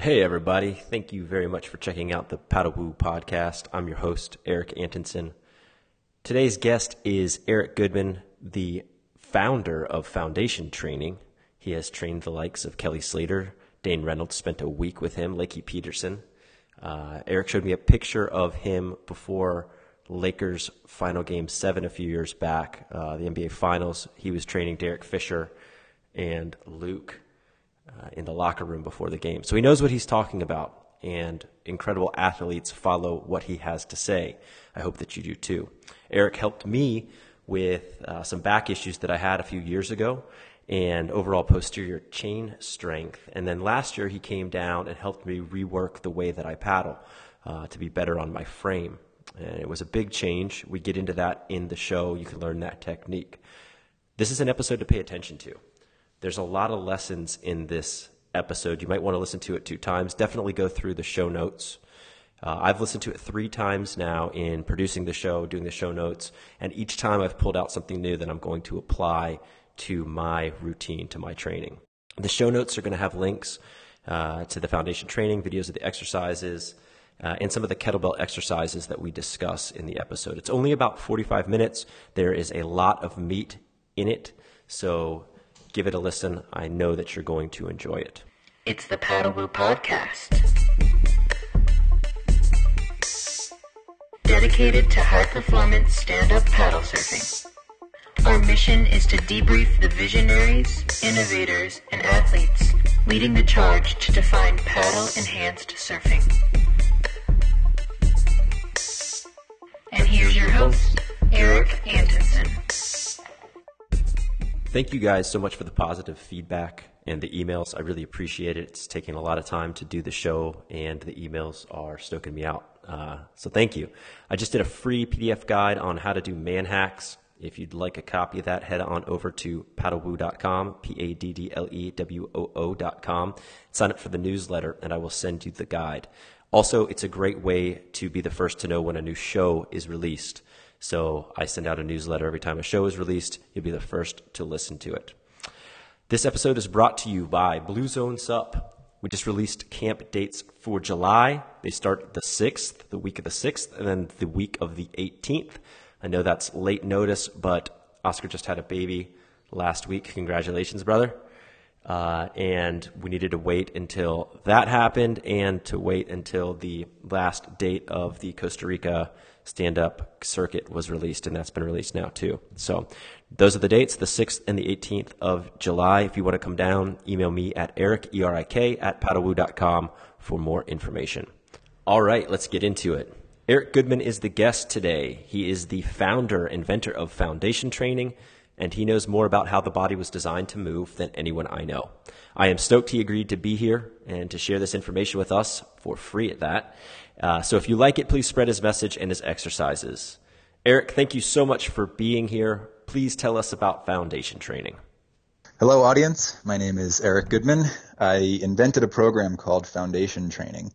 Hey, everybody. Thank you very much for checking out the Paddle Woo podcast. I'm your host, Eric Antonsen. Today's guest is Eric Goodman, the founder of Foundation Training. He has trained the likes of Kelly Slater. Dane Reynolds spent a week with him, Lakey Peterson. Uh, Eric showed me a picture of him before Lakers final game seven a few years back, uh, the NBA Finals. He was training Derek Fisher and Luke uh, in the locker room before the game. So he knows what he's talking about, and incredible athletes follow what he has to say. I hope that you do too. Eric helped me with uh, some back issues that I had a few years ago and overall posterior chain strength. And then last year he came down and helped me rework the way that I paddle uh, to be better on my frame. And it was a big change. We get into that in the show. You can learn that technique. This is an episode to pay attention to. There's a lot of lessons in this episode. You might want to listen to it two times. Definitely go through the show notes. Uh, I've listened to it three times now in producing the show, doing the show notes, and each time I've pulled out something new that I'm going to apply to my routine, to my training. The show notes are going to have links uh, to the foundation training, videos of the exercises, uh, and some of the kettlebell exercises that we discuss in the episode. It's only about 45 minutes. There is a lot of meat in it, so Give it a listen. I know that you're going to enjoy it. It's the Paddle Woo Podcast. Dedicated to high performance stand up paddle surfing. Our mission is to debrief the visionaries, innovators, and athletes leading the charge to define paddle enhanced surfing. And here's your host, Eric Antonsen. Thank you guys so much for the positive feedback and the emails. I really appreciate it. It's taking a lot of time to do the show, and the emails are stoking me out. Uh, so thank you. I just did a free PDF guide on how to do man hacks. If you'd like a copy of that, head on over to paddlewoo.com, P A D D L E W O O.com. Sign up for the newsletter, and I will send you the guide. Also, it's a great way to be the first to know when a new show is released. So I send out a newsletter every time a show is released. You'll be the first to listen to it. This episode is brought to you by Blue Zone Sup. We just released camp dates for July. They start the 6th, the week of the 6th, and then the week of the 18th. I know that's late notice, but Oscar just had a baby last week. Congratulations, brother. Uh, and we needed to wait until that happened and to wait until the last date of the Costa Rica stand up circuit was released, and that's been released now too. So those are the dates, the 6th and the 18th of July. If you want to come down, email me at eric, E-R-I-K, at paddlewoo.com for more information. All right, let's get into it. Eric Goodman is the guest today. He is the founder, inventor of Foundation Training, and he knows more about how the body was designed to move than anyone I know. I am stoked he agreed to be here and to share this information with us for free at that. Uh, so if you like it, please spread his message and his exercises. Eric, thank you so much for being here. Please tell us about foundation training. Hello, audience. My name is Eric Goodman. I invented a program called Foundation Training.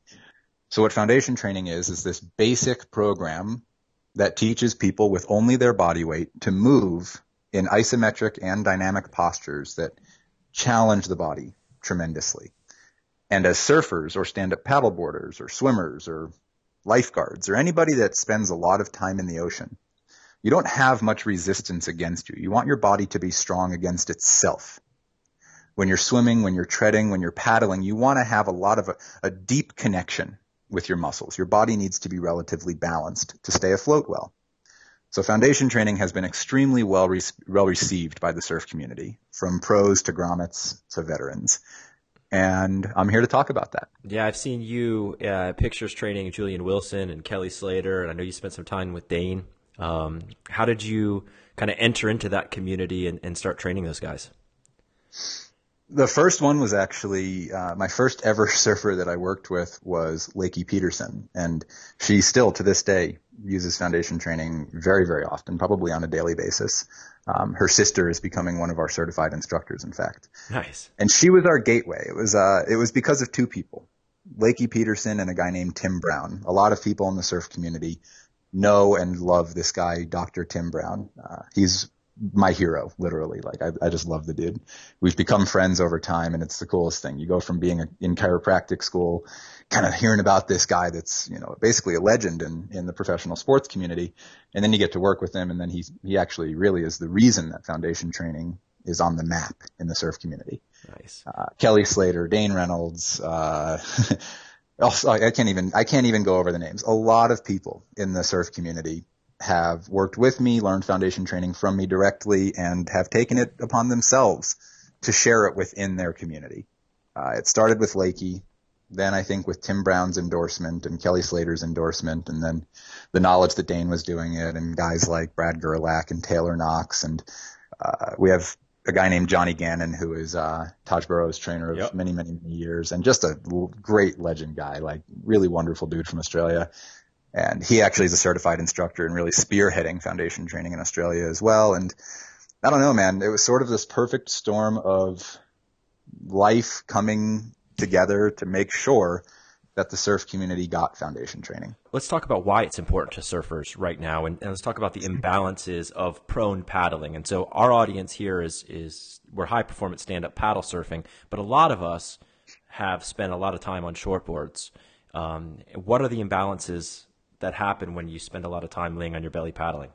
So what Foundation Training is, is this basic program that teaches people with only their body weight to move in isometric and dynamic postures that challenge the body tremendously. And as surfers or stand-up paddleboarders or swimmers or lifeguards or anybody that spends a lot of time in the ocean, you don't have much resistance against you. You want your body to be strong against itself. When you're swimming, when you're treading, when you're paddling, you want to have a lot of a, a deep connection with your muscles. Your body needs to be relatively balanced to stay afloat well. So foundation training has been extremely well, re- well received by the surf community, from pros to grommets to veterans and I'm here to talk about that. Yeah, I've seen you uh, pictures training Julian Wilson and Kelly Slater, and I know you spent some time with Dane. Um, how did you kind of enter into that community and, and, start training those guys? The first one was actually uh, my first ever surfer that I worked with was Lakey Peterson, and she still to this day uses foundation training very, very often, probably on a daily basis. Um, her sister is becoming one of our certified instructors, in fact. Nice. And she was our gateway. It was, uh, it was because of two people, Lakey Peterson and a guy named Tim Brown. A lot of people in the surf community know and love this guy, Dr. Tim Brown. Uh, he's my hero, literally. Like I, I just love the dude. We've become friends over time and it's the coolest thing. You go from being a, in chiropractic school, kind of hearing about this guy that's, you know, basically a legend in, in the professional sports community. And then you get to work with him and then he, he actually really is the reason that foundation training is on the map in the surf community. Nice. Uh, Kelly Slater, Dane Reynolds, uh, also, I can't even, I can't even go over the names. A lot of people in the surf community have worked with me, learned foundation training from me directly, and have taken it upon themselves to share it within their community. Uh, it started with Lakey, then I think with Tim Brown's endorsement and Kelly Slater's endorsement, and then the knowledge that Dane was doing it, and guys like Brad Gerlach and Taylor Knox, and uh, we have a guy named Johnny Gannon who is uh, Taj Burrow's trainer of yep. many, many, many years, and just a great legend guy, like really wonderful dude from Australia. And he actually is a certified instructor and really spearheading foundation training in Australia as well. And I don't know, man, it was sort of this perfect storm of life coming together to make sure that the surf community got foundation training. Let's talk about why it's important to surfers right now, and, and, let's talk about the imbalances of prone paddling. And so, our audience here is is we're high performance stand up paddle surfing, but a lot of us have spent a lot of time on shortboards. Um, what are the imbalances that happen when you spend a lot of time laying on your belly paddling?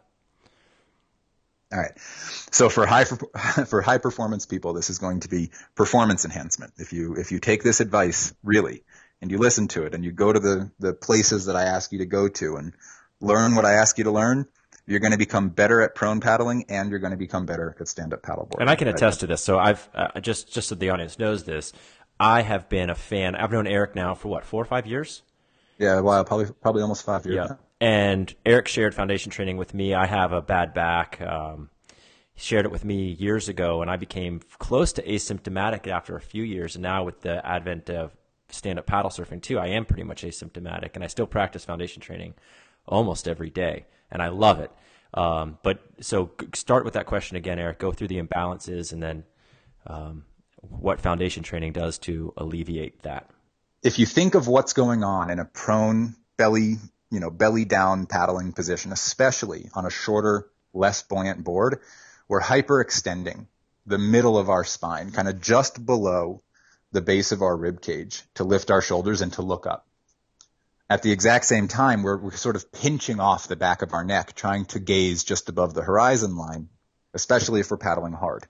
All right. So for high for high performance people, this is going to be performance enhancement. If you if you take this advice really and you listen to it and you go to the the places that I ask you to go to and learn what I ask you to learn, you're going to become better at prone paddling and you're going to become better at stand up paddleboard. And I can attest to this. So I've uh, just just so the audience knows this, I have been a fan. I've known Eric now for what four or five years. Yeah, well, probably probably almost five years. Yeah. And Eric shared foundation training with me. I have a bad back. Um, he shared it with me years ago, and I became close to asymptomatic after a few years. And now, with the advent of stand up paddle surfing too, I am pretty much asymptomatic, and I still practice foundation training almost every day, and I love it. Um, but so start with that question again, Eric. Go through the imbalances, and then um, what foundation training does to alleviate that if you think of what's going on in a prone belly, you know, belly down paddling position, especially on a shorter, less buoyant board, we're hyperextending the middle of our spine, kind of just below the base of our rib cage to lift our shoulders and to look up. At the exact same time, we're, we're sort of pinching off the back of our neck, trying to gaze just above the horizon line, especially if we're paddling hard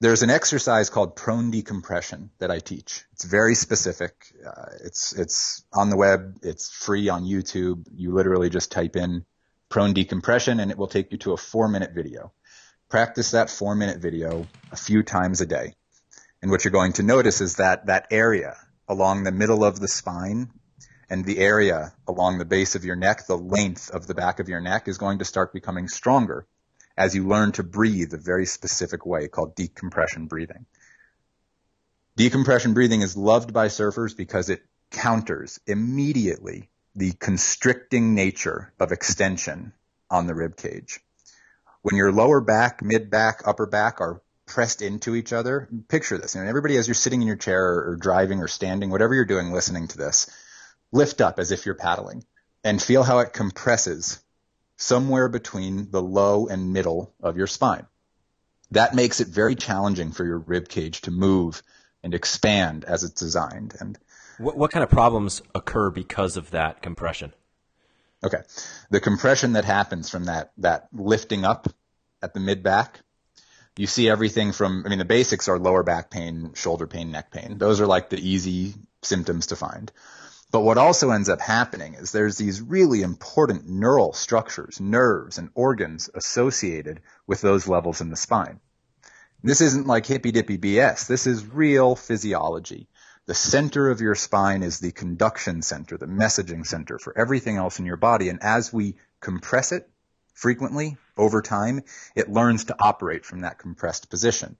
there's an exercise called prone decompression that I teach. It's very specific. Uh, it's it's on the web. It's free on YouTube. You literally just type in prone decompression and it will take you to a four minute video. Practice that four minute video a few times a day. And what you're going to notice is that that area along the middle of the spine and the area along the base of your neck, the length of the back of your neck is going to start becoming stronger as you learn to breathe a very specific way called decompression breathing. Decompression breathing is loved by surfers because it counters immediately the constricting nature of extension on the rib cage. When your lower back, mid back, upper back are pressed into each other, picture this. And everybody, as you're sitting in your chair or, or driving or standing, whatever you're doing listening to this, lift up as if you're paddling and feel how it compresses somewhere between the low and middle of your spine. That makes it very challenging for your rib cage to move and expand as it's designed. And what, what kind of problems occur because of that compression? Okay. The compression that happens from that, that lifting up at the mid back, you see everything from, I mean, the basics are lower back pain, shoulder pain, neck pain. Those are like the easy symptoms to find. But what also ends up happening is there's these really important neural structures, nerves and organs associated with those levels in the spine. This isn't like hippy dippy BS. This is real physiology. The center of your spine is the conduction center, the messaging center for everything else in your body. And as we compress it frequently over time, it learns to operate from that compressed position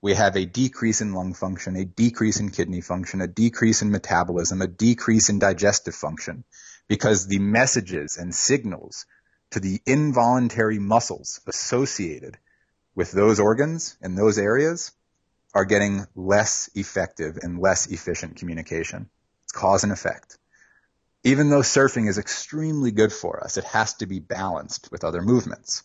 we have a decrease in lung function, a decrease in kidney function, a decrease in metabolism, a decrease in digestive function because the messages and signals to the involuntary muscles associated with those organs and those areas are getting less effective and less efficient communication. It's cause and effect. Even though surfing is extremely good for us, it has to be balanced with other movements.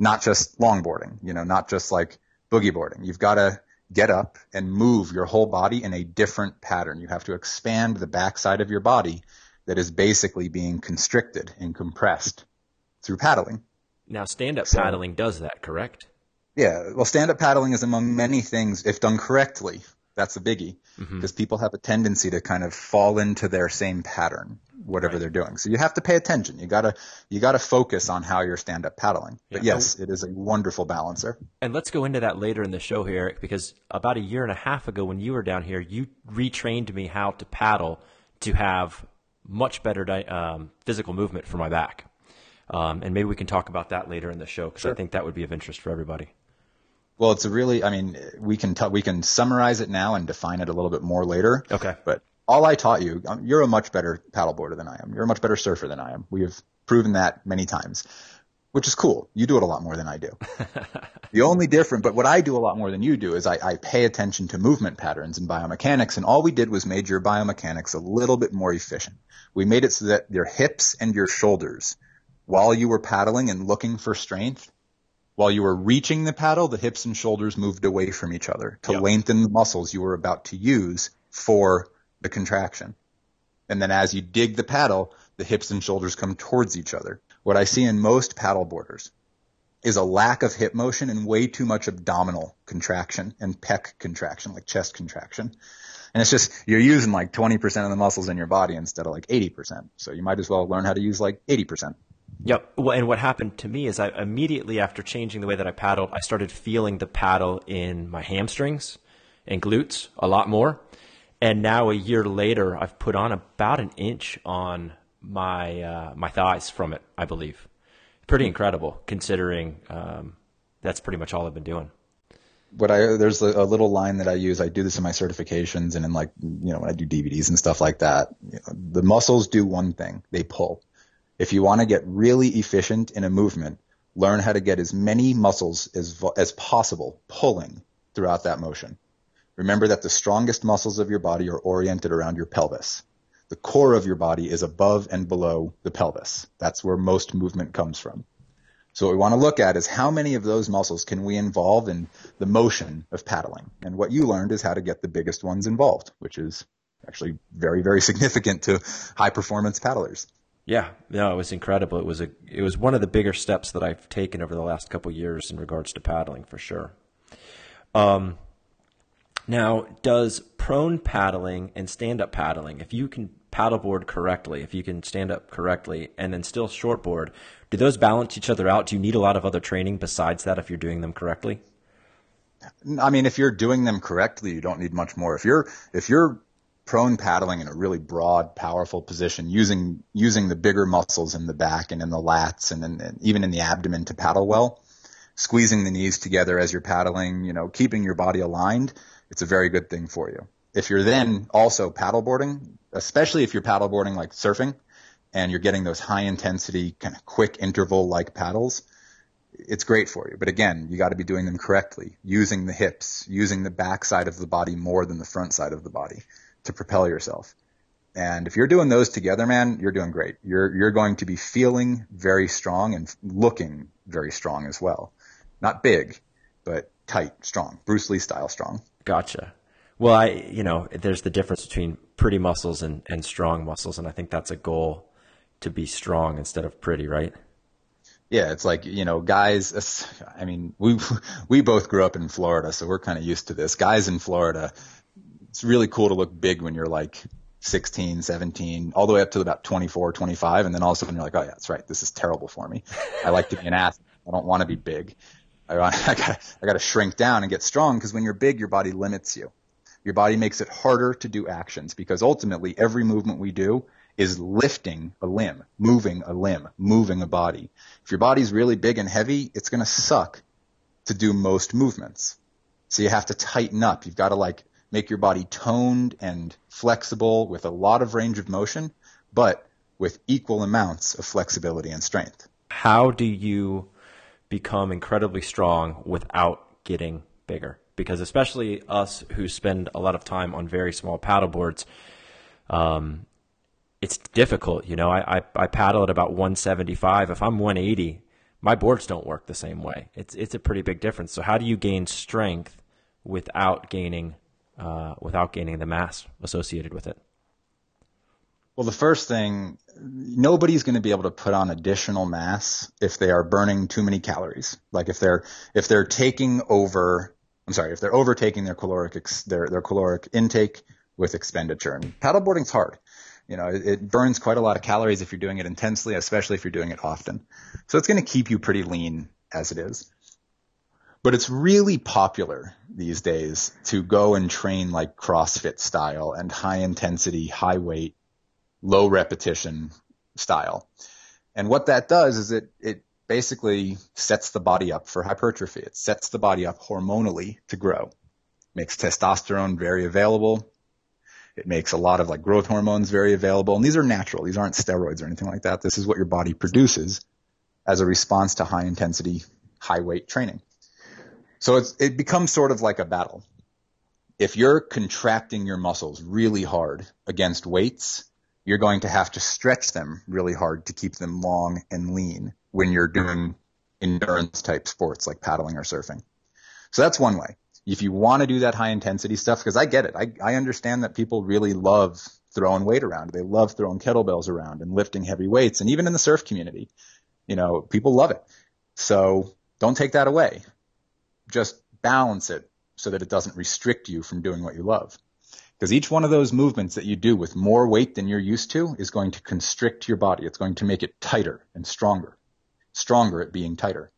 not just longboarding, you know, not just like boogie boarding. You've got to get up and move your whole body in a different pattern. You have to expand the backside of your body that is basically being constricted and compressed through paddling. Now, stand up so, paddling does that, correct? Yeah. Well, stand up paddling is among many things, if done correctly, that's a biggie mm-hmm. because people have a tendency to kind of fall into their same pattern whatever right. they're doing. So you have to pay attention. You gotta you gotta focus on how you're stand up paddling. But yes, it is a wonderful balancer. And let's go into that later in the show here, because about a year and a half ago when you were down here, you retrained me how to paddle to have much better um, physical movement for my back. Um, and maybe we can talk about that later in the show because sure. I think that would be of interest for everybody. Well, it's a really, I mean, we can t- we can summarize it now and define it a little bit more later. Okay. But all I taught you, um, you're a much better paddleboarder than I am. You're a much better surfer than I am. We have proven that many times, which is cool. You do it a lot more than I do. the only difference, but what I do a lot more than you do is I, I pay attention to movement patterns and biomechanics. And all we did was made your biomechanics a little bit more efficient. We made it so that your hips and your shoulders, while you were paddling and looking for strength, while you were reaching the paddle, the hips and shoulders moved away from each other to yep. lengthen the muscles you were about to use for the contraction. And then as you dig the paddle, the hips and shoulders come towards each other. What I see in most paddle boarders is a lack of hip motion and way too much abdominal contraction and pec contraction, like chest contraction. And it's just, you're using like 20% of the muscles in your body instead of like 80%. So you might as well learn how to use like 80%. Yep. Well, and what happened to me is I immediately after changing the way that I paddled, I started feeling the paddle in my hamstrings and glutes a lot more. And now a year later, I've put on about an inch on my uh, my thighs from it. I believe, pretty incredible considering um, that's pretty much all I've been doing. What I there's a, a, little line that I use. I do this in my certifications and in like you know when I do DVDs and stuff like that. You know, the muscles do one thing: they pull. If you want to get really efficient in a movement, learn how to get as many muscles as as possible pulling throughout that motion. Remember that the strongest muscles of your body are oriented around your pelvis. The core of your body is above and below the pelvis. That's where most movement comes from. So what we want to look at is how many of those muscles can we involve in the motion of paddling? And what you learned is how to get the biggest ones involved, which is actually very, very significant to high performance paddlers. Yeah, no, it was incredible. It was a, it was one of the bigger steps that I've taken over the last couple years in regards to paddling for sure. Um, now, does prone paddling and stand up paddling, if you can paddleboard correctly, if you can stand up correctly, and then still shortboard, do those balance each other out? Do you need a lot of other training besides that if you're doing them correctly? I mean, if you're doing them correctly, you don't need much more. If you're if you're prone paddling in a really broad, powerful position, using using the bigger muscles in the back and in the lats and, in, and even in the abdomen to paddle well, squeezing the knees together as you're paddling, you know, keeping your body aligned, it's a very good thing for you. If you're then also paddleboarding, especially if you're paddleboarding like surfing and you're getting those high intensity kind of quick interval like paddles, it's great for you. But again, you got to be doing them correctly, using the hips, using the back side of the body more than the front side of the body to propel yourself. And if you're doing those together, man, you're doing great. You're, you're going to be feeling very strong and looking very strong as well. Not big, but tight, strong, Bruce Lee style strong. Gotcha. Well, I, you know, there's the difference between pretty muscles and, and strong muscles. And I think that's a goal to be strong instead of pretty, right? Yeah, it's like, you know, guys, I mean, we, we both grew up in Florida, so we're kind of used to this. Guys in Florida, it's really cool to look big when you're like 16, 17, all the way up to about 24, 25. And then all of a sudden you're like, oh yeah, that's right. This is terrible for me. I like to be an athlete. I don't want to be big. I, got I got to shrink down and get strong because when you're big, your body limits you. Your body makes it harder to do actions because ultimately every movement we do is lifting a limb, moving a limb, moving a body. If your body's really big and heavy, it's going to suck to do most movements. So you have to tighten up. You've got to like make your body toned and flexible with a lot of range of motion, but with equal amounts of flexibility and strength. How do you become incredibly strong without getting bigger. Because especially us who spend a lot of time on very small paddle boards, um, it's difficult. You know, I, I, I paddle at about 175. If I'm 180, my boards don't work the same way. It's it's a pretty big difference. So how do you gain strength without gaining uh, without gaining the mass associated with it? Well, the first thing, nobody's going to be able to put on additional mass if they are burning too many calories. Like if they're if they're taking over, I'm sorry, if they're overtaking their caloric ex, their their caloric intake with expenditure. And paddleboarding's hard. You know, it, it burns quite a lot of calories if you're doing it intensely, especially if you're doing it often. So it's going to keep you pretty lean as it is. But it's really popular these days to go and train like CrossFit style and high intensity, high weight, low repetition style. And what that does is it, it basically sets the body up for hypertrophy. It sets the body up hormonally to grow. Makes testosterone very available. It makes a lot of like growth hormones very available. And these are natural. These aren't steroids or anything like that. This is what your body produces as a response to high intensity, high weight training. So it's, it becomes sort of like a battle. If you're contracting your muscles really hard against weights, you're going to have to stretch them really hard to keep them long and lean when you're doing endurance type sports like paddling or surfing. So that's one way. If you want to do that high intensity stuff, because I get it. I, I understand that people really love throwing weight around. They love throwing kettlebells around and lifting heavy weights. And even in the surf community, you know, people love it. So don't take that away just balance it so that it doesn't restrict you from doing what you love. Because each one of those movements that you do with more weight than you're used to is going to constrict your body. It's going to make it tighter and stronger, stronger at being tighter.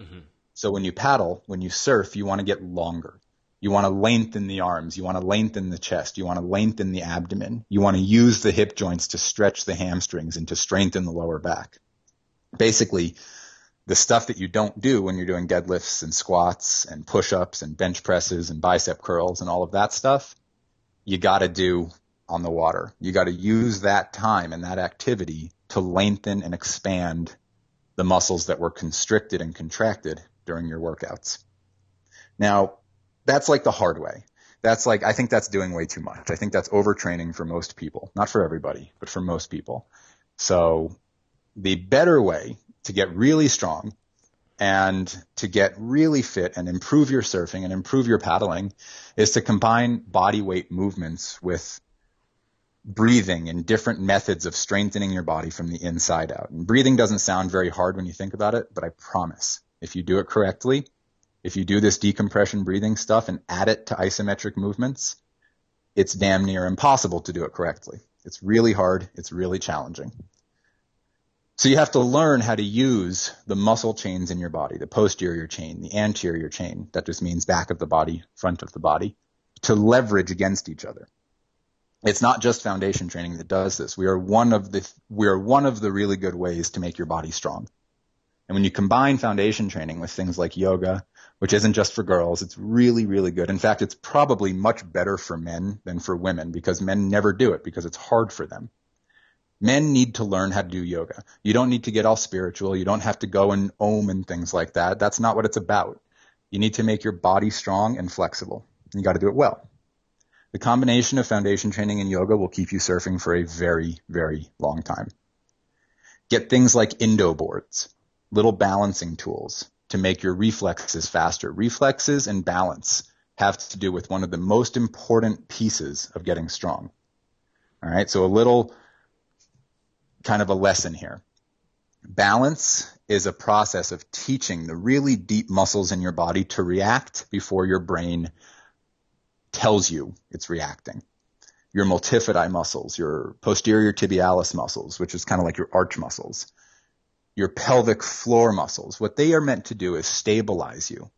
Mm-hmm. So when you paddle, when you surf, you want to get longer. You want to lengthen the arms. You want to lengthen the chest. You want to lengthen the abdomen. You want to use the hip joints to stretch the hamstrings and to strengthen the lower back. Basically, the stuff that you don't do when you're doing deadlifts and squats and push-ups and bench presses and bicep curls and all of that stuff, you got to do on the water. You got to use that time and that activity to lengthen and expand the muscles that were constricted and contracted during your workouts. Now, that's like the hard way. That's like, I think that's doing way too much. I think that's overtraining for most people. Not for everybody, but for most people. So the better way to get really strong and to get really fit and improve your surfing and improve your paddling is to combine body weight movements with breathing and different methods of strengthening your body from the inside out. And breathing doesn't sound very hard when you think about it, but I promise if you do it correctly, if you do this decompression breathing stuff and add it to isometric movements, it's damn near impossible to do it correctly. It's really hard. It's really challenging. So you have to learn how to use the muscle chains in your body, the posterior chain, the anterior chain, that just means back of the body, front of the body, to leverage against each other. It's not just foundation training that does this. We are one of the, we are one of the really good ways to make your body strong. And when you combine foundation training with things like yoga, which isn't just for girls, it's really, really good. In fact, it's probably much better for men than for women because men never do it because it's hard for them. Men need to learn how to do yoga. You don't need to get all spiritual. You don't have to go and om and things like that. That's not what it's about. You need to make your body strong and flexible. You got to do it well. The combination of foundation training and yoga will keep you surfing for a very, very long time. Get things like Indo boards, little balancing tools to make your reflexes faster. Reflexes and balance have to do with one of the most important pieces of getting strong. All right. So a little kind of a lesson here. Balance is a process of teaching the really deep muscles in your body to react before your brain tells you it's reacting. Your multifidi muscles, your posterior tibialis muscles, which is kind of like your arch muscles, your pelvic floor muscles, what they are meant to do is stabilize you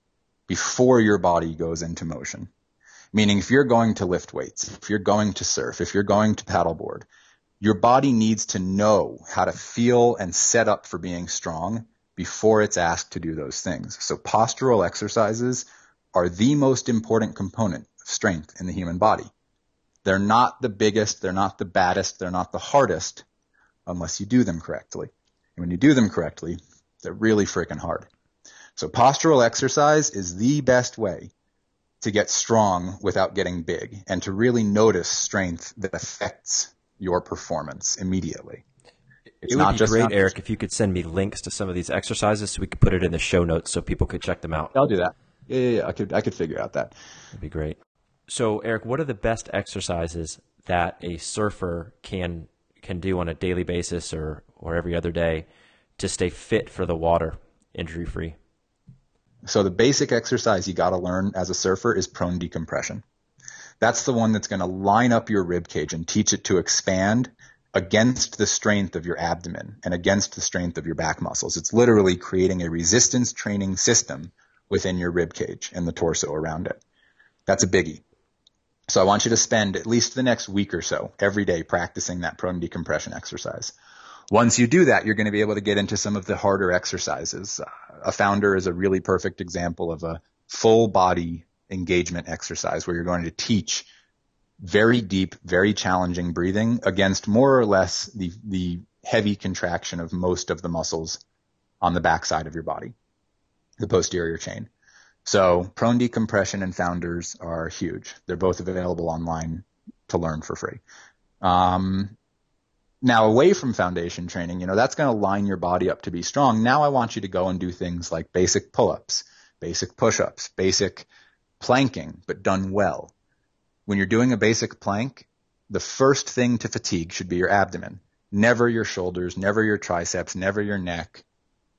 before your body goes into motion. Meaning if you're going to lift weights, if you're going to surf, if you're going to paddleboard, your body needs to know how to feel and set up for being strong before it's asked to do those things. So postural exercises are the most important component of strength in the human body. They're not the biggest, they're not the baddest, they're not the hardest unless you do them correctly. And when you do them correctly, they're really freaking hard. So postural exercise is the best way to get strong without getting big and to really notice strength that affects your performance immediately. It's it would not be just great. Eric, if you could send me links to some of these exercises so we could put it in the show notes so people could check them out. I'll do that. Yeah, yeah, yeah. I could I could figure out that. That'd be great. So, Eric, what are the best exercises that a surfer can can do on a daily basis or or every other day to stay fit for the water, injury free? So the basic exercise you got to learn as a surfer is prone decompression. That's the one that's going to line up your rib cage and teach it to expand against the strength of your abdomen and against the strength of your back muscles. It's literally creating a resistance training system within your rib cage and the torso around it. That's a biggie. So I want you to spend at least the next week or so every day practicing that prone decompression exercise. Once you do that, you're going to be able to get into some of the harder exercises. A founder is a really perfect example of a full body engagement exercise where you're going to teach very deep, very challenging breathing against more or less the, the heavy contraction of most of the muscles on the backside of your body, the posterior chain. So prone decompression and founders are huge. They're both available online to learn for free. Um, now away from foundation training, you know, that's going to line your body up to be strong. Now I want you to go and do things like basic pull-ups, basic push-ups, basic planking, but done well. When you're doing a basic plank, the first thing to fatigue should be your abdomen. Never your shoulders, never your triceps, never your neck,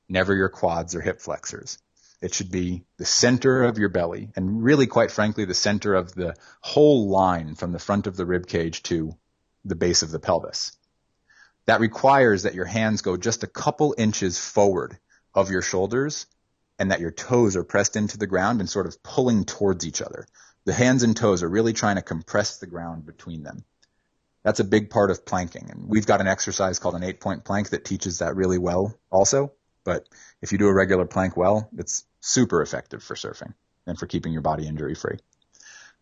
never your quads or hip flexors. It should be the center of your belly and really quite frankly the center of the whole line from the front of the rib cage to the base of the pelvis. That requires that your hands go just a couple inches forward of your shoulders and that your toes are pressed into the ground and sort of pulling towards each other. The hands and toes are really trying to compress the ground between them. That's a big part of planking. And we've got an exercise called an eight point plank that teaches that really well also. But if you do a regular plank well, it's super effective for surfing and for keeping your body injury free.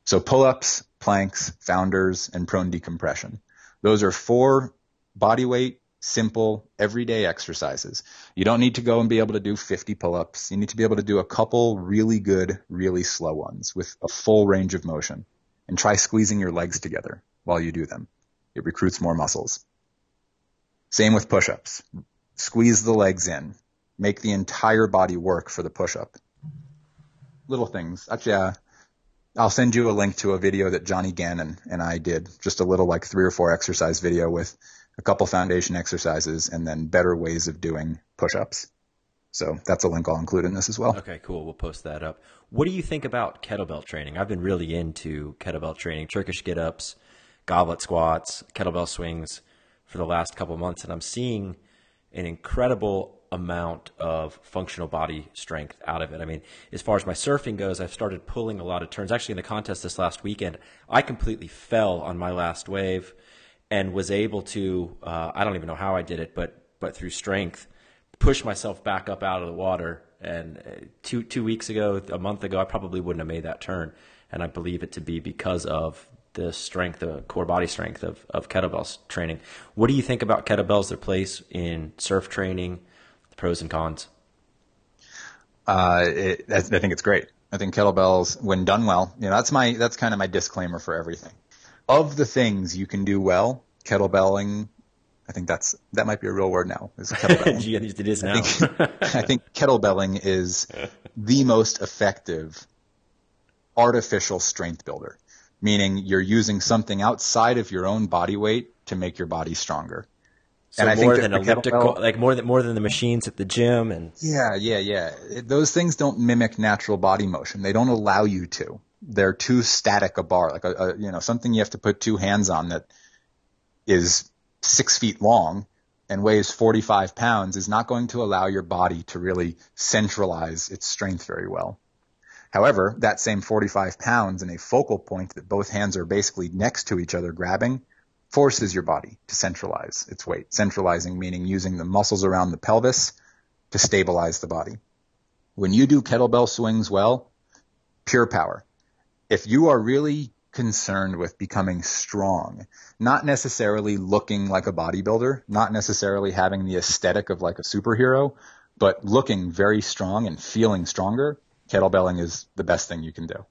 So pull-ups, planks, founders, and prone decompression. Those are four body weight, simple, everyday exercises. You don't need to go and be able to do 50 pull-ups. You need to be able to do a couple really good, really slow ones with a full range of motion and try squeezing your legs together while you do them. It recruits more muscles. Same with push-ups. Squeeze the legs in. Make the entire body work for the push-up. Little things. Actually, uh, I'll send you a link to a video that Johnny Gannon and I did. Just a little like three or four exercise video with a couple foundation exercises and then better ways of doing push-ups. So that's a link I'll include in this as well. Okay, cool. We'll post that up. What do you think about kettlebell training? I've been really into kettlebell training, Turkish get ups, goblet squats, kettlebell swings for the last couple months, and I'm seeing an incredible amount of functional body strength out of it. I mean, as far as my surfing goes, I've started pulling a lot of turns. Actually, in the contest this last weekend, I completely fell on my last wave and was able to, uh, I don't even know how I did it, but, but through strength, push myself back up out of the water. And uh, two, two weeks ago, a month ago, I probably wouldn't have made that turn. And I believe it to be because of the strength, the core body strength of, of kettlebells training. What do you think about kettlebells, their place in surf training, the pros and cons? Uh, it, I think it's great. I think kettlebells, when done well, you know, that's my, that's kind of my disclaimer for everything. Of the things you can do well, kettlebelling, I think that's, that might be a real word now, is kettlebelling. Gee, it is now. I think, I think kettlebelling is the most effective artificial strength builder, meaning you're using something outside of your own body weight to make your body stronger. So And I think more than elliptical, like more than more than the machines at the gym, and Yeah, yeah, yeah. Those things don't mimic natural body motion. They don't allow you to. They're too static a bar, like a, a you know something you have to put two hands on that is six feet long and weighs 45 pounds is not going to allow your body to really centralize its strength very well. However, that same 45 pounds in a focal point that both hands are basically next to each other grabbing forces your body to centralize its weight. Centralizing meaning using the muscles around the pelvis to stabilize the body. When you do kettlebell swings well, pure power. If you are really concerned with becoming strong, not necessarily looking like a bodybuilder, not necessarily having the aesthetic of like a superhero, but looking very strong and feeling stronger, kettlebelling is the best thing you can do.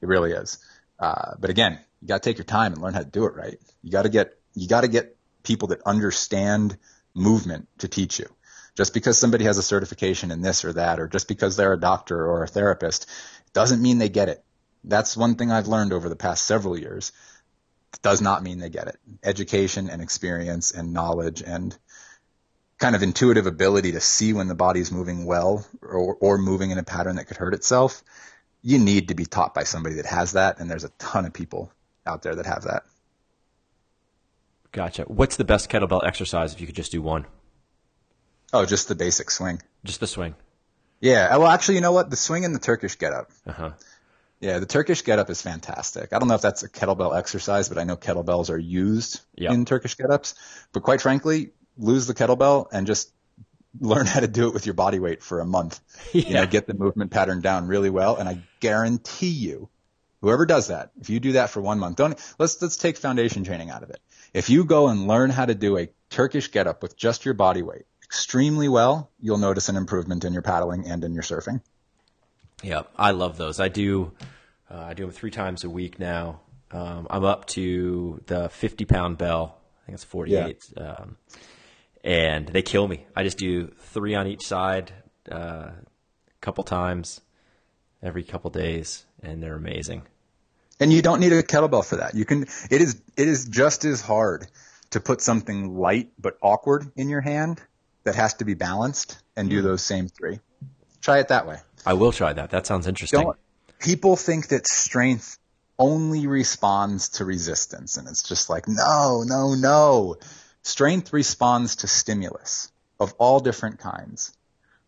It really is. Uh, but again, you got to take your time and learn how to do it right. You got to get you got to get people that understand movement to teach you. Just because somebody has a certification in this or that, or just because they're a doctor or a therapist, doesn't mean they get it. That's one thing I've learned over the past several years. It does not mean they get it. Education and experience and knowledge and kind of intuitive ability to see when the body's moving well or, or moving in a pattern that could hurt itself. You need to be taught by somebody that has that. And there's a ton of people out there that have that. Gotcha. What's the best kettlebell exercise if you could just do one? Oh, just the basic swing. Just the swing. Yeah. Well, actually, you know what? The swing and the Turkish get up. Uh huh. Yeah, the Turkish getup is fantastic. I don't know if that's a kettlebell exercise, but I know kettlebells are used Yep. in Turkish getups. But quite frankly, lose the kettlebell and just learn how to do it with your body weight for a month. You Yeah. know, get the movement pattern down really well. And I guarantee you, whoever does that, if you do that for one month, don't, let's, let's take foundation training out of it. If you go and learn how to do a Turkish getup with just your body weight extremely well, you'll notice an improvement in your paddling and in your surfing. Yeah, I love those. I do. Uh, I do them three times a week now. Um, I'm up to the 50 pound bell. I think it's 48. Um, and they kill me. I just do three on each side, a uh, couple times every couple days, and they're amazing. And you don't need a kettlebell for that. You can, it is, it is just as hard to put something light but awkward in your hand that has to be balanced and do those same three. Try it that way. I will try that. That sounds interesting. Don't, people think that strength only responds to resistance. And it's just like, no, no, no. Strength responds to stimulus of all different kinds.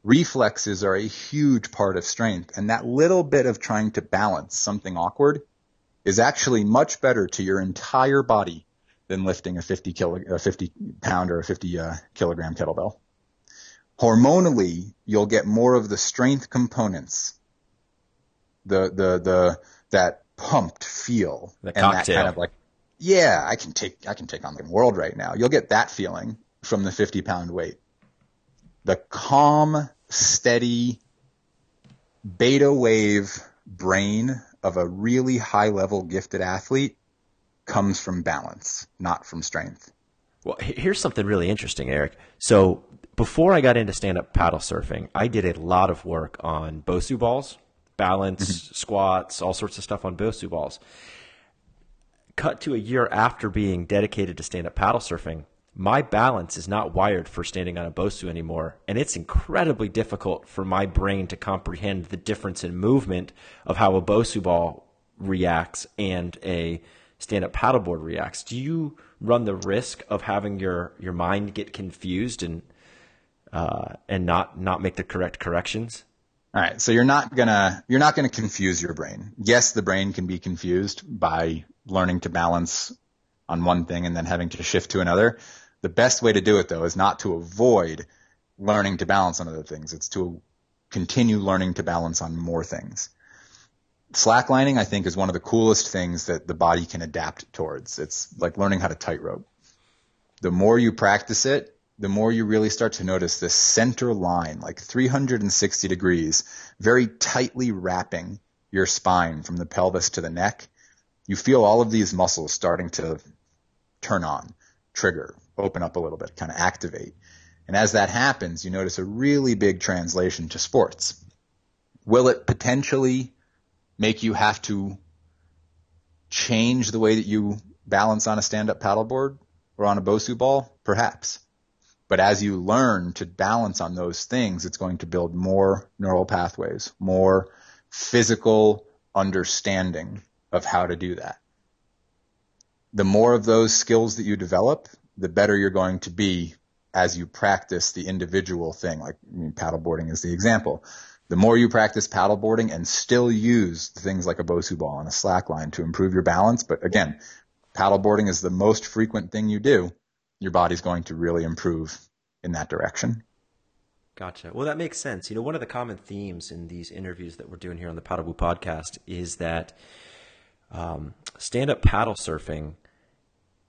Reflexes are a huge part of strength. And that little bit of trying to balance something awkward is actually much better to your entire body than lifting a 50 kilo, a 50 pound or a 50 uh, kilogram kettlebell. Hormonally, you'll get more of the strength components, the, the, the, that pumped feel The and that kind of like, yeah, I can take, I can take on the world right now. You'll get that feeling from the 50 pound weight. The calm, steady, beta wave brain of a really high level gifted athlete comes from balance, not from strength. Well, here's something really interesting, Eric. So before I got into stand-up paddle surfing, I did a lot of work on Bosu balls, balance, mm-hmm. squats, all sorts of stuff on Bosu balls. Cut to a year after being dedicated to stand-up paddle surfing, my balance is not wired for standing on a Bosu anymore, and it's incredibly difficult for my brain to comprehend the difference in movement of how a Bosu ball reacts and a stand-up paddleboard reacts. Do you run the risk of having your your mind get confused and uh, and not not make the correct corrections? All right. So you're not gonna, you're not gonna confuse your brain. Yes, the brain can be confused by learning to balance on one thing and then having to shift to another. The best way to do it though is not to avoid learning to balance on other things. It's to continue learning to balance on more things. Slacklining, I think, is one of the coolest things that the body can adapt towards. It's like learning how to tightrope. The more you practice it, the more you really start to notice this center line, like 360 degrees, very tightly wrapping your spine from the pelvis to the neck. You feel all of these muscles starting to turn on, trigger, open up a little bit, kind of activate. And as that happens, you notice a really big translation to sports. Will it potentially make you have to change the way that you balance on a stand-up paddleboard or on a Bosu ball? Perhaps. But as you learn to balance on those things, it's going to build more neural pathways, more physical understanding of how to do that. The more of those skills that you develop, the better you're going to be as you practice the individual thing. Like I mean, paddleboarding is the example. The more you practice paddleboarding and still use things like a Bosu ball and a slack line to improve your balance, but again, paddleboarding is the most frequent thing you do, your body's going to really improve in that direction. Gotcha. Well, that makes sense. You know, one of the common themes in these interviews that we're doing here on the Paddle Woo podcast is that um, stand-up paddle surfing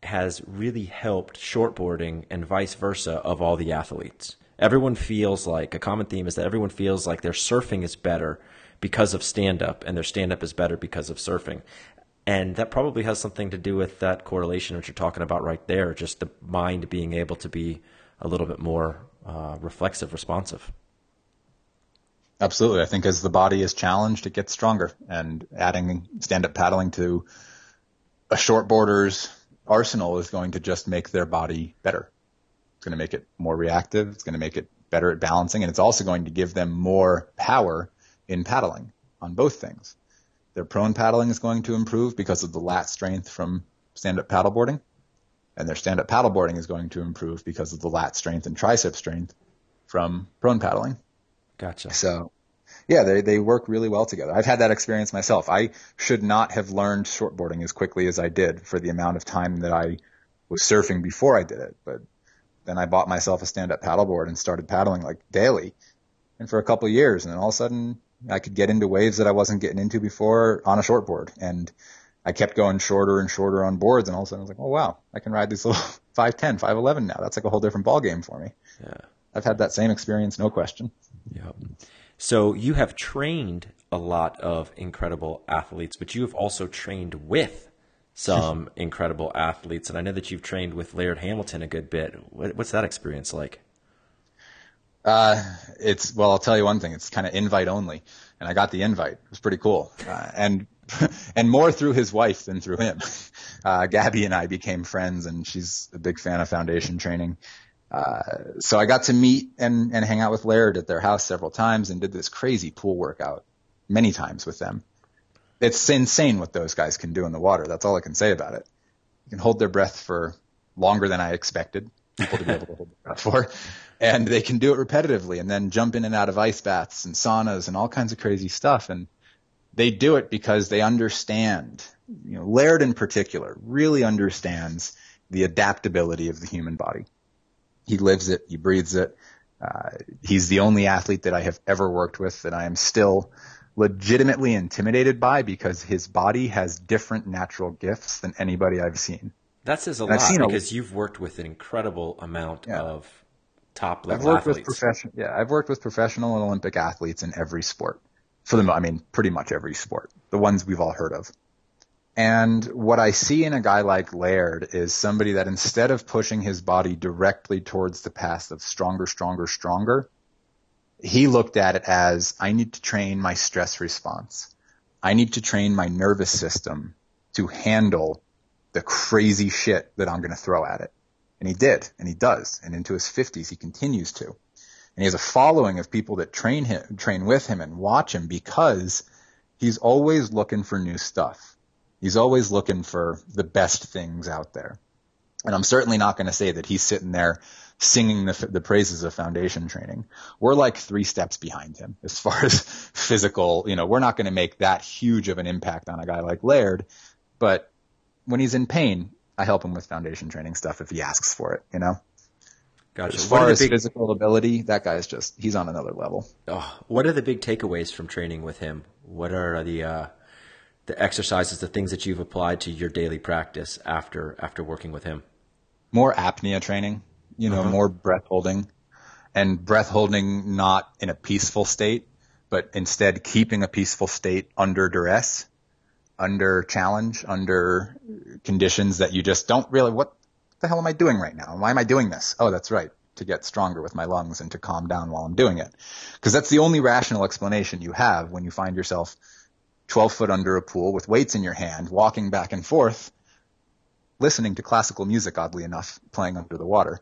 has really helped shortboarding and vice versa of all the athletes. Everyone feels like a common theme is that everyone feels like their surfing is better because of stand-up, and their stand-up is better because of surfing. And that probably has something to do with that correlation which you're talking about right there, just the mind being able to be a little bit more uh, reflexive, responsive. Absolutely. I think as the body is challenged, it gets stronger. And adding stand up paddling to a shortboarder's arsenal is going to just make their body better. It's going to make it more reactive. It's going to make it better at balancing. And it's also going to give them more power in paddling on both things. Their prone paddling is going to improve because of the lat strength from stand up paddleboarding. And their stand up paddleboarding is going to improve because of the lat strength and tricep strength from prone paddling. Gotcha. So, yeah, they, they work really well together. I've had that experience myself. I should not have learned shortboarding as quickly as I did for the amount of time that I was surfing before I did it. But then I bought myself a stand-up paddleboard and started paddling like daily and for a couple of years. And then all of a sudden I could get into waves that I wasn't getting into before on a shortboard. And I kept going shorter and shorter on boards. And all of a sudden I was like, oh wow, I can ride these little 5'10, 5'11 now. That's like a whole different ball game for me. Yeah. I've had that same experience, no question. Yep. So you have trained a lot of incredible athletes, but you have also trained with some incredible athletes. And I know that you've trained with Laird Hamilton a good bit. What's that experience like? Uh, it's, well, I'll tell you one thing. It's kind of invite only. And I got the invite. It was pretty cool. Uh, and, and more through his wife than through him. Uh, Gabby and I became friends and she's a big fan of foundation training. Uh, so I got to meet and, and hang out with Laird at their house several times and did this crazy pool workout many times with them. It's insane what those guys can do in the water. That's all I can say about it. You can hold their breath for longer than I expected people to be able to hold their breath for. And they can do it repetitively and then jump in and out of ice baths and saunas and all kinds of crazy stuff. And they do it because they understand, you know, Laird in particular really understands the adaptability of the human body. He lives it. He breathes it. Uh, he's the only athlete that I have ever worked with that I am still legitimately intimidated by because his body has different natural gifts than anybody I've seen. That says a and lot because a, you've worked with an incredible amount yeah. of top level I've worked athletes. With profession, yeah, I've worked with professional and Olympic athletes in every sport. For the, I mean, pretty much every sport. The ones we've all heard of. And what I see in a guy like Laird is somebody that instead of pushing his body directly towards the path of stronger, stronger, stronger, he looked at it as I need to train my stress response. I need to train my nervous system to handle the crazy shit that I'm going to throw at it. And he did, and he does. And into his 50s, he continues to. And he has a following of people that train him, train with him and watch him because he's always looking for new stuff. He's always looking for the best things out there. And I'm certainly not going to say that he's sitting there singing the, the praises of foundation training. We're like three steps behind him as far as physical, you know, we're not going to make that huge of an impact on a guy like Laird, but when he's in pain, I help him with foundation training stuff if he asks for it, you know? Gotcha. As far as big... physical ability, that guy's just, he's on another level. Oh, what are the big takeaways from training with him? What are the, uh, the exercises, the things that you've applied to your daily practice after after working with him? More apnea training, you know, uh-huh. more breath holding, and breath holding not in a peaceful state, but instead keeping a peaceful state under duress, under challenge, under conditions that you just don't really. What the hell am I doing right now? Why am I doing this? Oh, that's right to get stronger with my lungs and to calm down while I'm doing it. Because that's the only rational explanation you have when you find yourself 12 foot under a pool with weights in your hand, walking back and forth, listening to classical music, oddly enough, playing under the water.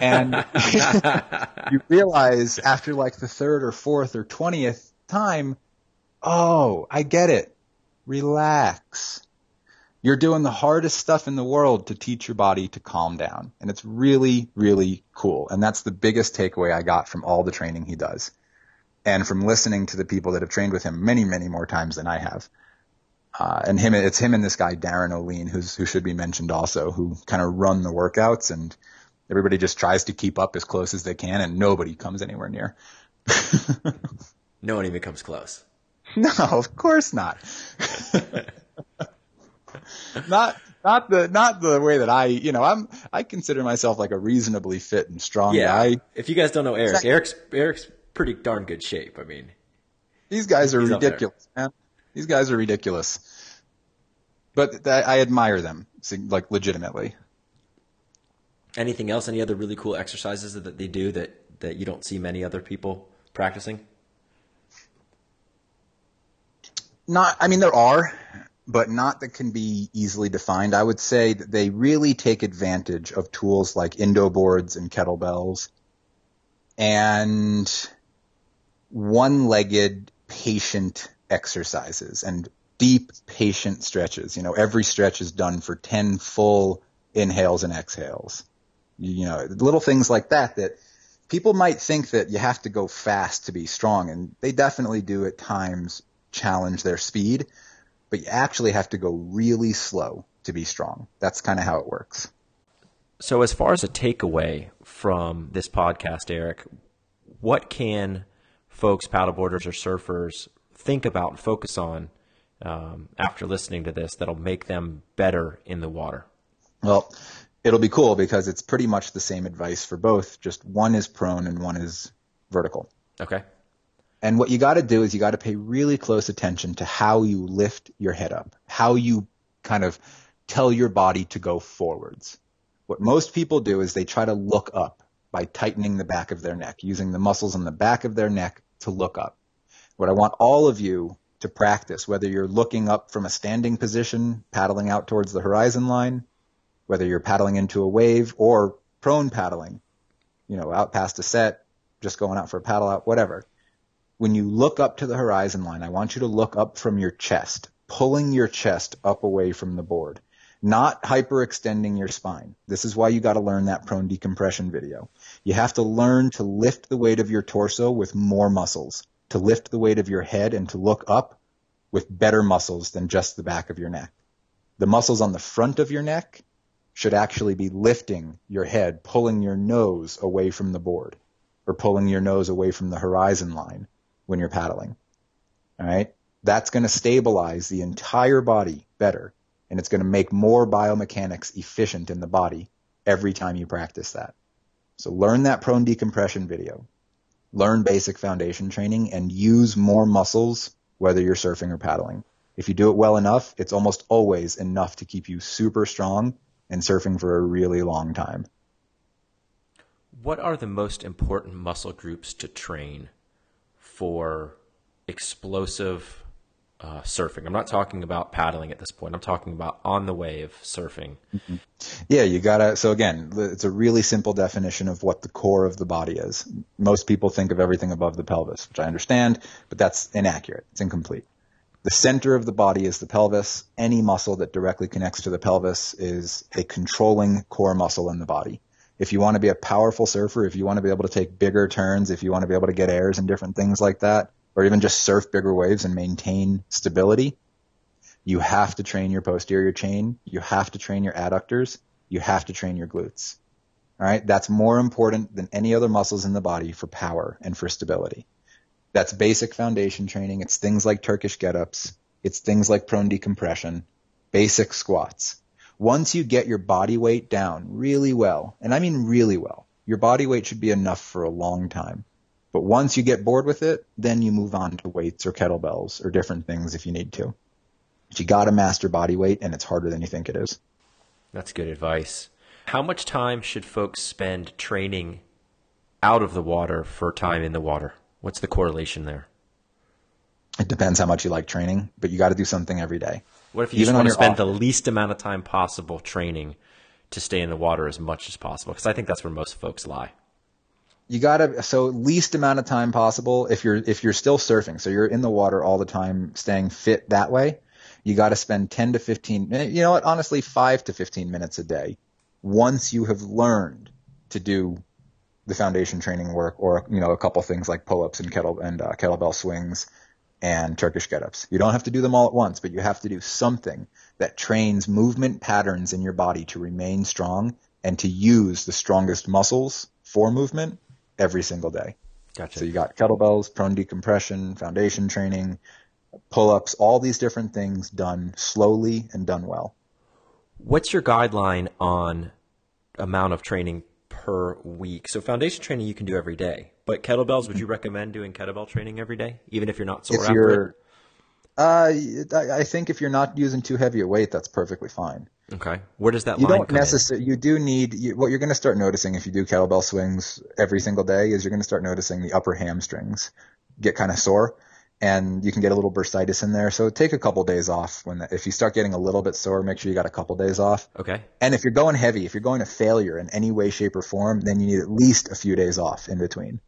And you realize after like the third or fourth or 20th time, oh, I get it. Relax. You're doing the hardest stuff in the world to teach your body to calm down. And it's really, really cool. And that's the biggest takeaway I got from all the training he does and from listening to the people that have trained with him many, many more times than I have. Uh, and him, it's him and this guy, Darin Olien, who's, who should be mentioned also, who kind of run the workouts and everybody just tries to keep up as close as they can and nobody comes anywhere near. no one even comes close. No, of course not. not, not the, not the way that I, you know, I'm, I consider myself like a reasonably fit and strong yeah. guy. If you guys don't know Eric, Eric's, Eric's pretty darn good shape. I mean, these guys are ridiculous, man. These guys are ridiculous. But th- I admire them, like legitimately. Anything else? Any other really cool exercises that they do that, that you don't see many other people practicing? Not, I mean, there are, but not that can be easily defined. I would say that they really take advantage of tools like Indo boards and kettlebells and one-legged patient exercises and deep patient stretches. You know, every stretch is done for 10 full inhales and exhales. You know, little things like that that people might think that you have to go fast to be strong and they definitely do at times challenge their speed, but you actually have to go really slow to be strong. That's kind of how it works. So, as far as a takeaway from this podcast, Eric, what can folks, paddleboarders or surfers, think about and focus on um, after listening to this that'll make them better in the water? Well, it'll be cool because it's pretty much the same advice for both. Just one is prone and one is vertical. Okay. And what you got to do is you got to pay really close attention to how you lift your head up, how you kind of tell your body to go forwards. What most people do is they try to look up by tightening the back of their neck, using the muscles in the back of their neck to look up. What I want all of you to practice, whether you're looking up from a standing position, paddling out towards the horizon line, whether you're paddling into a wave or prone paddling, you know, out past a set, just going out for a paddle out, whatever when you look up to the horizon line, I want you to look up from your chest, pulling your chest up away from the board, not hyperextending your spine. This is why you got to learn that prone decompression video. You have to learn to lift the weight of your torso with more muscles, to lift the weight of your head and to look up with better muscles than just the back of your neck. The muscles on the front of your neck should actually be lifting your head, pulling your nose away from the board or pulling your nose away from the horizon line when you're paddling. All right. That's going to stabilize the entire body better and it's going to make more biomechanics efficient in the body every time you practice that. So learn that prone decompression video, learn basic foundation training and use more muscles whether you're surfing or paddling. If you do it well enough, it's almost always enough to keep you super strong and surfing for a really long time. What are the most important muscle groups to train for explosive uh, surfing. I'm not talking about paddling at this point. I'm talking about on the wave surfing. Mm-hmm. Yeah, you gotta. So again, it's a really simple definition of what the core of the body is. Most people think of everything above the pelvis, which I understand, but that's inaccurate. It's incomplete. The center of the body is the pelvis. Any muscle that directly connects to the pelvis is a controlling core muscle in the body if you want to be a powerful surfer, if you want to be able to take bigger turns, if you want to be able to get airs and different things like that, or even just surf bigger waves and maintain stability, you have to train your posterior chain. You have to train your adductors. You have to train your glutes. All right. That's more important than any other muscles in the body for power and for stability. That's basic foundation training. It's things like Turkish get-ups. It's things like prone decompression, basic squats once you get your body weight down really well, and I mean really well, your body weight should be enough for a long time. But once you get bored with it, then you move on to weights or kettlebells or different things if you need to. But you gotta master body weight and it's harder than you think it is. That's good advice. How much time should folks spend training out of the water for time in the water? What's the correlation there? It depends how much you like training, but you got to do something every day. What if you Even just want to spend off- the least amount of time possible training to stay in the water as much as possible? Because I think that's where most folks lie. You gotta so least amount of time possible if you're if you're still surfing, so you're in the water all the time, staying fit that way. You got to spend 10 to 15, you know what? Honestly, five to 15 minutes a day. Once you have learned to do the foundation training work, or you know, a couple things like pull-ups and kettle and uh, kettlebell swings, and Turkish get-ups. You don't have to do them all at once, but you have to do something that trains movement patterns in your body to remain strong and to use the strongest muscles for movement every single day. Gotcha. So you got kettlebells, prone decompression, foundation training, pull-ups, all these different things done slowly and done well. What's your guideline on amount of training per week? So foundation training you can do every day. But kettlebells, would you recommend doing kettlebell training every day, even if you're not sore if after it? Uh, I think if you're not using too heavy a weight, that's perfectly fine. Okay. Where does that You line don't necessarily, you do need, you, what you're going to start noticing if you do kettlebell swings every single day is you're going to start noticing the upper hamstrings get kind of sore and you can get a little bursitis in there. So take a couple days off when, if you start getting a little bit sore, make sure you got a couple days off. Okay. And if you're going heavy, if you're going to failure in any way, shape, or form, then you need at least a few days off in between.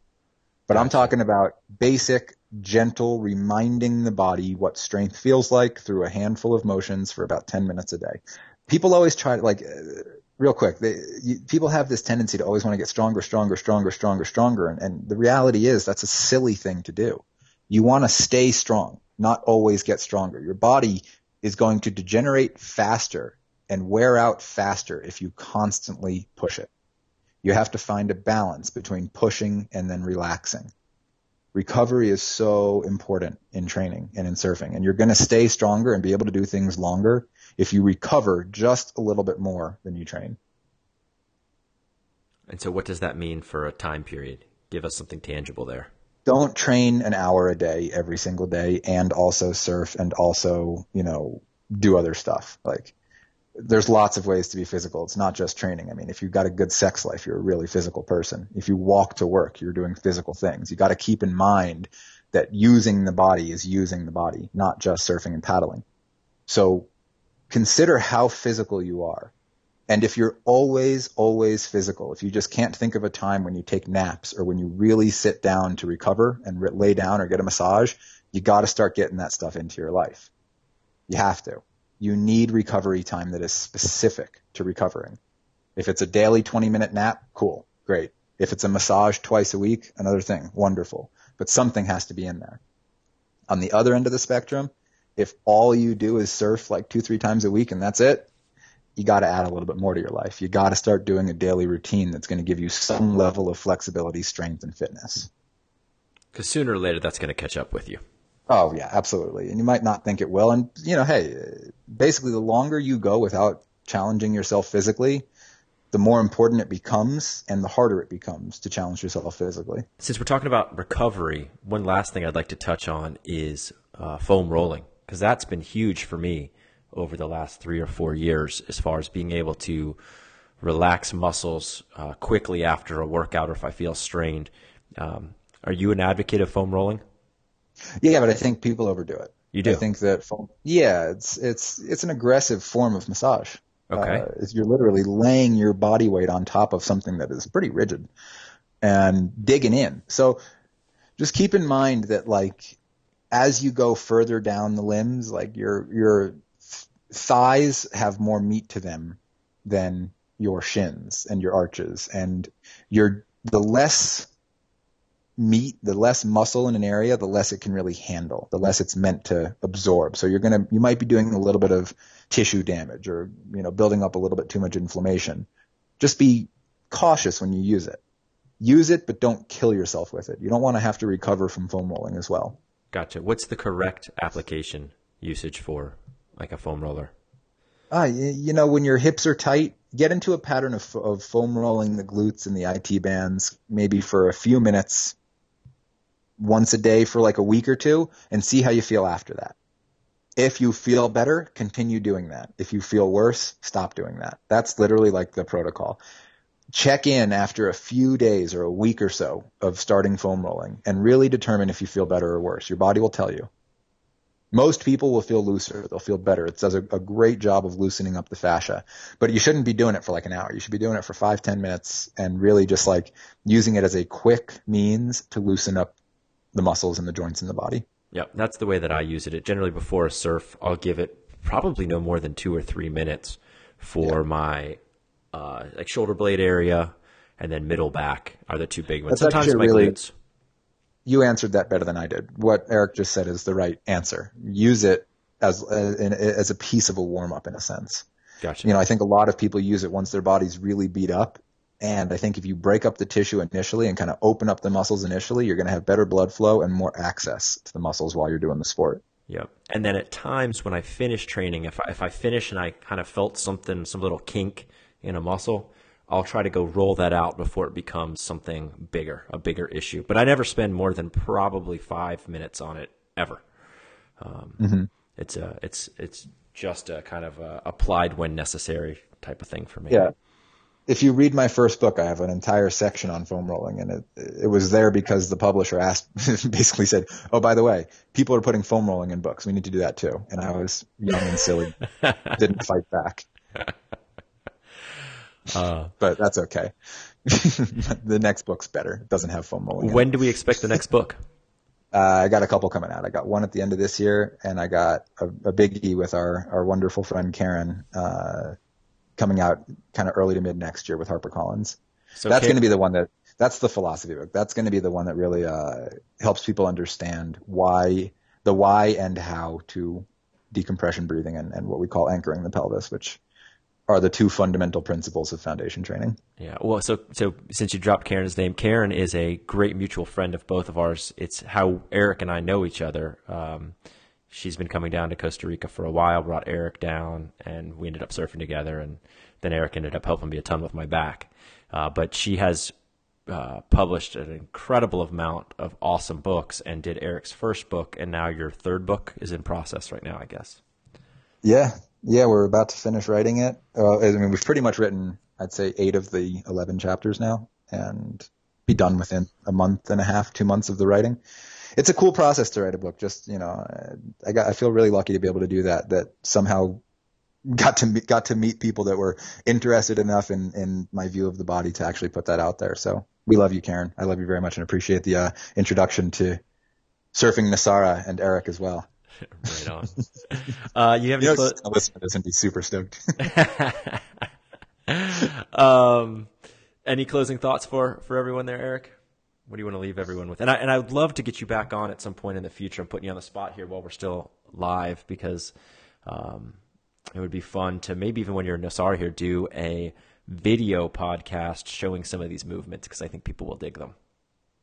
But I'm talking about basic, gentle, reminding the body what strength feels like through a handful of motions for about 10 minutes a day. People always try to, like, uh, real quick, they, you, people have this tendency to always want to get stronger, stronger, stronger, stronger, stronger. And, and the reality is that's a silly thing to do. You want to stay strong, not always get stronger. Your body is going to degenerate faster and wear out faster if you constantly push it. You have to find a balance between pushing and then relaxing. Recovery is so important in training and in surfing, and you're going to stay stronger and be able to do things longer if you recover just a little bit more than you train. And so, what does that mean for a time period? Give us something tangible there. Don't train an hour a day every single day and also surf and also, you know, do other stuff. Like, there's lots of ways to be physical. It's not just training. I mean, if you've got a good sex life, you're a really physical person. If you walk to work, you're doing physical things. You got to keep in mind that using the body is using the body, not just surfing and paddling. So consider how physical you are. And if you're always, always physical, if you just can't think of a time when you take naps or when you really sit down to recover and re- lay down or get a massage, you got to start getting that stuff into your life. You have to. You need recovery time that is specific to recovering. If it's a daily 20 minute nap, cool, great. If it's a massage twice a week, another thing, wonderful. But something has to be in there. On the other end of the spectrum, if all you do is surf like two, three times a week and that's it, you got to add a little bit more to your life. You got to start doing a daily routine that's going to give you some level of flexibility, strength, and fitness. Because sooner or later, that's going to catch up with you. Oh yeah, absolutely. And you might not think it will. And you know, hey, basically the longer you go without challenging yourself physically, the more important it becomes and the harder it becomes to challenge yourself physically. Since we're talking about recovery, one last thing I'd like to touch on is uh, foam rolling, because that's been huge for me over the last three or four years as far as being able to relax muscles uh, quickly after a workout or if I feel strained. Um, are you an advocate of foam rolling? Yeah, but I think people overdo it. You do? I think that foam, yeah, it's it's it's an aggressive form of massage. Okay. Uh, you're literally laying your body weight on top of something that is pretty rigid and digging in. So just keep in mind that like as you go further down the limbs, like your your thighs have more meat to them than your shins and your arches and your the less meat, the less muscle in an area, the less it can really handle, the less it's meant to absorb. So you're gonna, you might be doing a little bit of tissue damage or, you know, building up a little bit too much inflammation. Just be cautious when you use it. Use it, but don't kill yourself with it. You don't want to have to recover from foam rolling as well. Gotcha. What's the correct application usage for like a foam roller? Ah, you know, when your hips are tight, get into a pattern of, of foam rolling the glutes and the IT bands, maybe for a few minutes once a day for like a week or two and see how you feel after that. If you feel better, continue doing that. If you feel worse, stop doing that. That's literally like the protocol. Check in after a few days or a week or so of starting foam rolling and really determine if you feel better or worse. Your body will tell you. Most people will feel looser. They'll feel better. It does a, a great job of loosening up the fascia, but you shouldn't be doing it for like an hour. You should be doing it for five, ten minutes and really just like using it as a quick means to loosen up the muscles and the joints in the body. Yep, that's the way that I use it. It generally before a surf, I'll give it probably no more than two or three minutes for my uh, like shoulder blade area, and then middle back are the two big ones. That's Sometimes my really- glutes. You answered that better than I did. What Eric just said is the right answer. Use it as as, as a piece of a warm up in a sense. Gotcha. You know, I think a lot of people use it once their body's really beat up. And I think if you break up the tissue initially and kind of open up the muscles initially, you're going to have better blood flow and more access to the muscles while you're doing the sport. Yep. And then at times when I finish training, if I, if I finish and I kind of felt something, some little kink in a muscle, I'll try to go roll that out before it becomes something bigger, a bigger issue. But I never spend more than probably five minutes on it ever. Um, It's uh, it's it's just a kind of a applied when necessary type of thing for me. Yeah. If you read my first book, I have an entire section on foam rolling, and it it was there because the publisher asked, basically said, "Oh, by the way, people are putting foam rolling in books. We need to do that too." And I was young and silly, didn't fight back. Uh, but that's okay. the next book's better. It doesn't have foam rolling. When do we expect the next book? Uh, I got a couple coming out. I got one at the end of this year, and I got a, a biggie with our our wonderful friend Karen uh, coming out kind of early to mid next year with HarperCollins. So that's going to be the one that that's the philosophy book. That's going to be the one that really uh, helps people understand why the why and how to decompression breathing and, and what we call anchoring the pelvis, which are the two fundamental principles of foundation training. Yeah. Well, so so since you dropped Karen's name, Karen is a great mutual friend of both of ours. It's how Eric and I know each other. Um, she's been coming down to Costa Rica for a while. Brought Eric down, and we ended up surfing together. And then Eric ended up helping me a ton with my back. Uh, but she has uh, published an incredible amount of awesome books, and did Eric's first book, and now your third book is in process right now, I guess. Yeah, yeah, we're about to finish writing it. Uh, I mean, we've pretty much written, I'd say, eight of the 11 chapters now and be done within a month and a half, two months of the writing. It's a cool process to write a book. Just, you know, I got, I feel really lucky to be able to do that, that somehow got to meet, got to meet people that were interested enough in, in my view of the body to actually put that out there. So we love you, Karen. I love you very much and appreciate the uh, introduction to surfing Nosara and Eric as well. right on. Uh, you have you any know, clo- listener doesn't be super stoked. um, any closing thoughts for for everyone there, Eric? What do you want to leave everyone with? And I and I would love to get you back on at some point in the future. I'm putting you on the spot here while we're still live because um, it would be fun to maybe even when you're in Nosara here do a video podcast showing some of these movements because I think people will dig them.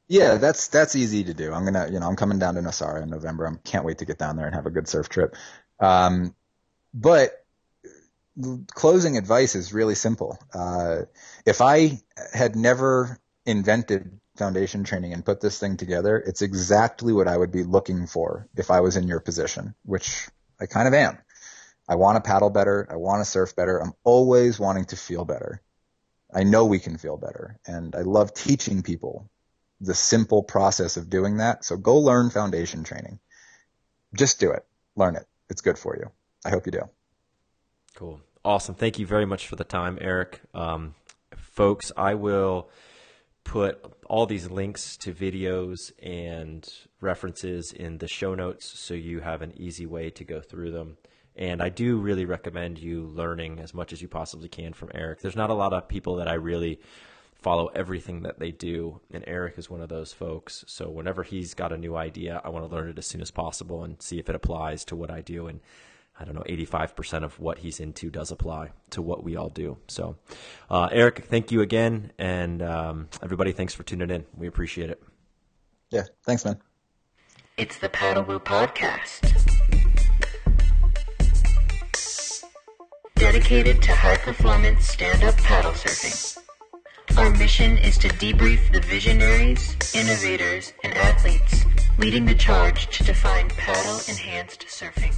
Yeah, that's that's easy to do. I'm gonna, you know, I'm coming down to Nosara in November. I can't wait to get down there and have a good surf trip. Um, but closing advice is really simple. Uh, if I had never invented foundation training and put this thing together, it's exactly what I would be looking for if I was in your position, which I kind of am. I want to paddle better. I want to surf better. I'm always wanting to feel better. I know we can feel better and I love teaching people the simple process of doing that. So go learn foundation training. Just do it. Learn it. It's good for you. I hope you do. Cool. Awesome. Thank you very much for the time, Eric. Um, folks, I will put all these links to videos and references in the show notes so you have an easy way to go through them. And I do really recommend you learning as much as you possibly can from Eric. There's not a lot of people that I really follow everything that they do. And Eric is one of those folks. So whenever he's got a new idea, I want to learn it as soon as possible and see if it applies to what I do. And I don't know, 85% of what he's into does apply to what we all do. So, uh, Eric, thank you again. And um, everybody, thanks for tuning in. We appreciate it. Yeah, thanks, man. It's the Paddle Woo Podcast. Dedicated to high performance stand up paddle surfing. Our mission is to debrief the visionaries, innovators, and athletes leading the charge to define paddle-enhanced surfing.